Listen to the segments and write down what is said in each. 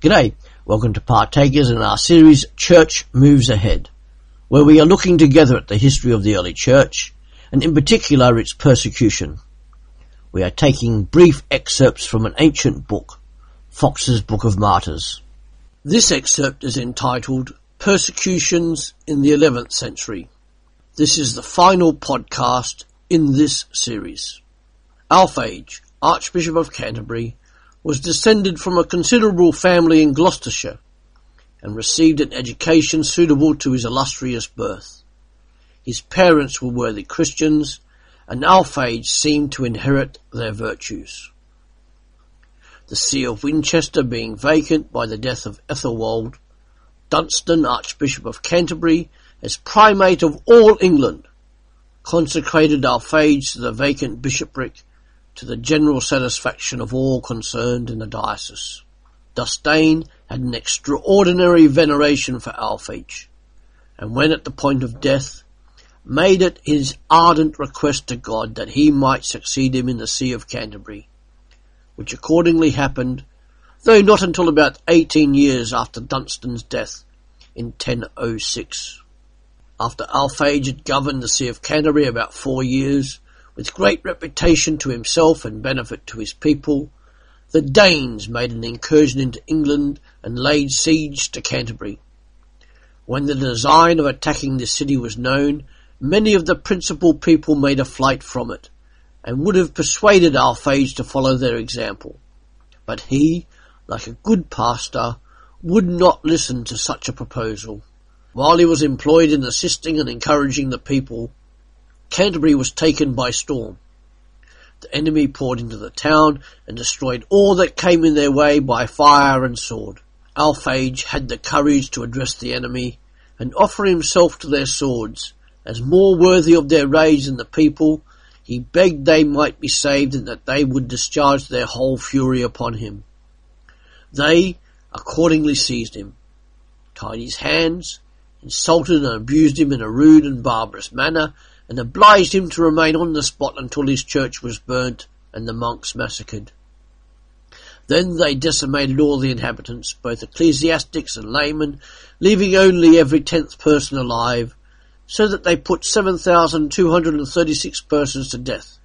G'day, welcome to Partakers in our series Church Moves Ahead, where we are looking together at the history of the early church, and in particular its persecution. We are taking brief excerpts from an ancient book, Fox's Book of Martyrs. This excerpt is entitled Persecutions in the Eleventh Century. This is the final podcast in this series. Alphage, Archbishop of Canterbury, was descended from a considerable family in Gloucestershire and received an education suitable to his illustrious birth. His parents were worthy Christians and Alphage seemed to inherit their virtues. The see of Winchester being vacant by the death of Ethelwold, Dunstan, Archbishop of Canterbury, as primate of all England, consecrated Alphage to the vacant bishopric to the general satisfaction of all concerned in the diocese. Dustain had an extraordinary veneration for Alphage, and when at the point of death, made it his ardent request to God that he might succeed him in the See of Canterbury, which accordingly happened, though not until about eighteen years after Dunstan's death in 1006. After Alphage had governed the See of Canterbury about four years, with great reputation to himself and benefit to his people, the Danes made an incursion into England and laid siege to Canterbury. When the design of attacking the city was known, many of the principal people made a flight from it, and would have persuaded Alphage to follow their example. But he, like a good pastor, would not listen to such a proposal. While he was employed in assisting and encouraging the people, Canterbury was taken by storm. The enemy poured into the town and destroyed all that came in their way by fire and sword. Alphage had the courage to address the enemy and offer himself to their swords. As more worthy of their rage than the people, he begged they might be saved and that they would discharge their whole fury upon him. They accordingly seized him, tied his hands, insulted and abused him in a rude and barbarous manner, and obliged him to remain on the spot until his church was burnt and the monks massacred. Then they decimated all the inhabitants, both ecclesiastics and laymen, leaving only every tenth person alive, so that they put 7,236 persons to death,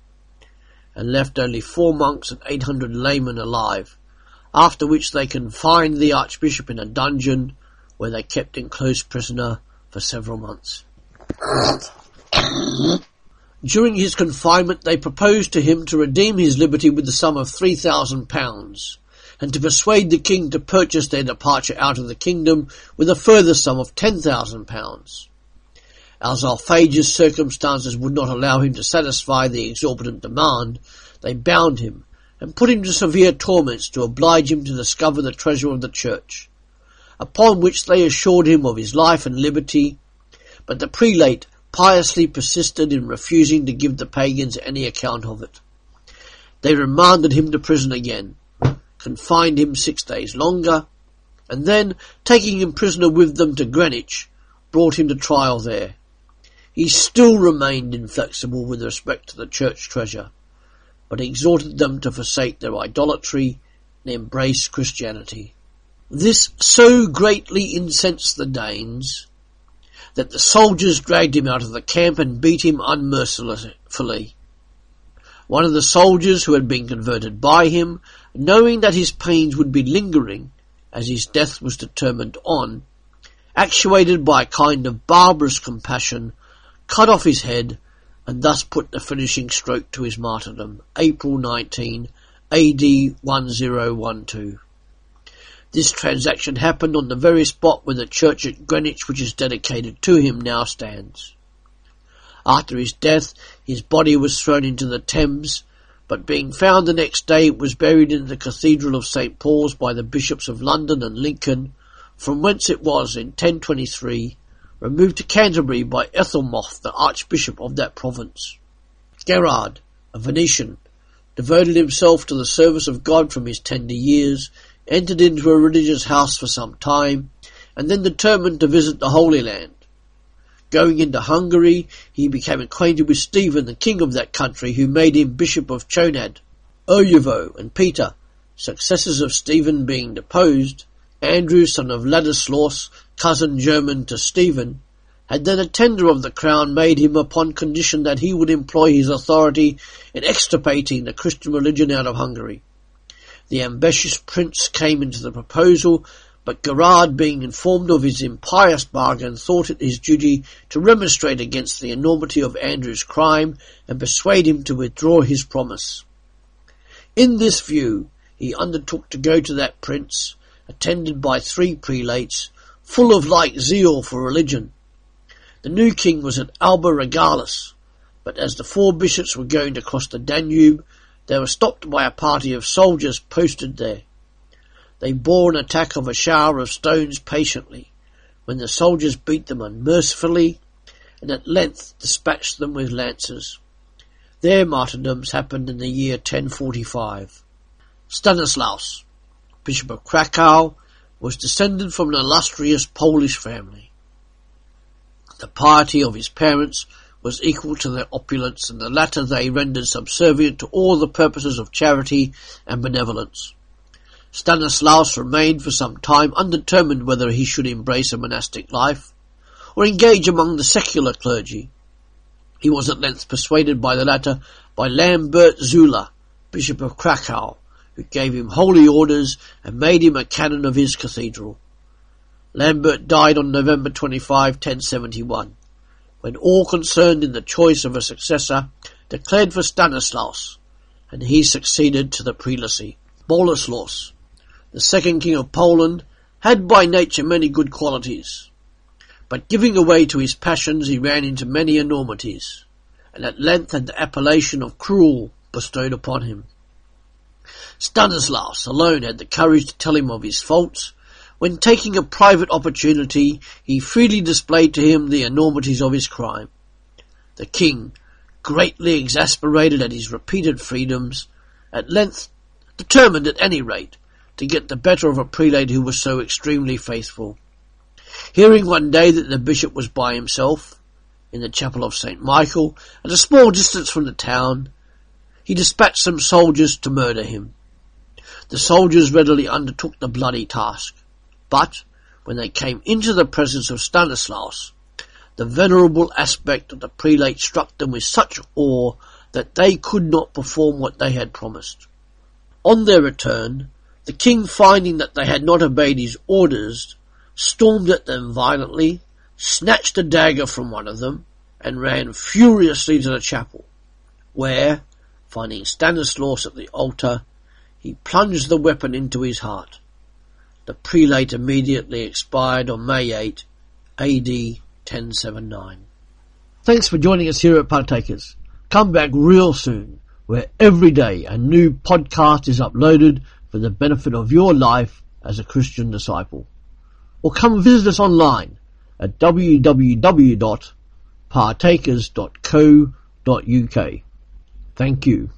and left only four monks and 800 laymen alive, after which they confined the archbishop in a dungeon, where they kept him close prisoner for several months. During his confinement they proposed to him to redeem his liberty with the sum of three thousand pounds, and to persuade the king to purchase their departure out of the kingdom with a further sum of ten thousand pounds. As Alphage's circumstances would not allow him to satisfy the exorbitant demand, they bound him and put him to severe torments to oblige him to discover the treasure of the church, upon which they assured him of his life and liberty, but the prelate piously persisted in refusing to give the pagans any account of it. They remanded him to prison again, confined him six days longer, and then, taking him prisoner with them to Greenwich, brought him to trial there. He still remained inflexible with respect to the church treasure, but exhorted them to forsake their idolatry and embrace Christianity. This so greatly incensed the Danes that the soldiers dragged him out of the camp and beat him unmercifully. One of the soldiers who had been converted by him, knowing that his pains would be lingering, as his death was determined on, actuated by a kind of barbarous compassion, cut off his head, and thus put the finishing stroke to his martyrdom, April 19, AD 1012. This transaction happened on the very spot where the church at Greenwich which is dedicated to him now stands. After his death, his body was thrown into the Thames, but being found the next day it was buried in the Cathedral of St. Paul's by the Bishops of London and Lincoln, from whence it was, in 1023, removed to Canterbury by Ethelnoth, the Archbishop of that province. Gerard, a Venetian, devoted himself to the service of God from his tender years, entered into a religious house for some time, and then determined to visit the Holy Land. Going into Hungary, he became acquainted with Stephen, the king of that country, who made him Bishop of Chonad. Oyevo and Peter, successors of Stephen being deposed, Andrew, son of Ladislaus, cousin German to Stephen, had then a tender of the crown made him upon condition that he would employ his authority in extirpating the Christian religion out of Hungary. The ambitious prince came into the proposal, but Gerard, being informed of his impious bargain, thought it his duty to remonstrate against the enormity of Andrew's crime and persuade him to withdraw his promise. In this view, he undertook to go to that prince, attended by three prelates, full of like zeal for religion. The new king was at Alba Regalis, but as the four bishops were going to cross the Danube, they were stopped by a party of soldiers posted there. They bore an attack of a shower of stones patiently, when the soldiers beat them unmercifully, and at length dispatched them with lances. Their martyrdoms happened in the year 1045. Stanislaus, Bishop of Krakow, was descended from an illustrious Polish family. The piety of his parents was equal to their opulence, and the latter they rendered subservient to all the purposes of charity and benevolence. Stanislaus remained for some time undetermined whether he should embrace a monastic life, or engage among the secular clergy. He was at length persuaded by the latter by Lambert Zula, Bishop of Krakow, who gave him holy orders and made him a canon of his cathedral. Lambert died on November 25, 1071, when all concerned in the choice of a successor declared for Stanislaus, and he succeeded to the prelacy. Boleslaus, the second king of Poland, had by nature many good qualities, but giving away to his passions he ran into many enormities, and at length had the appellation of cruel bestowed upon him. Stanislaus alone had the courage to tell him of his faults. When taking a private opportunity, he freely displayed to him the enormities of his crime. The king, greatly exasperated at his repeated freedoms, at length determined at any rate to get the better of a prelate who was so extremely faithful. Hearing one day that the bishop was by himself, in the chapel of St. Michael, at a small distance from the town, he dispatched some soldiers to murder him. The soldiers readily undertook the bloody task, but when they came into the presence of Stanislaus, the venerable aspect of the prelate struck them with such awe that they could not perform what they had promised. On their return, the king finding that they had not obeyed his orders, stormed at them violently, snatched a dagger from one of them, and ran furiously to the chapel, where, Finding Stanislaus at the altar, he plunged the weapon into his heart. The prelate immediately expired on May 8, AD 1079. Thanks for joining us here at Partakers. Come back real soon, where every day a new podcast is uploaded for the benefit of your life as a Christian disciple. Or come visit us online at www.partakers.co.uk. Thank you.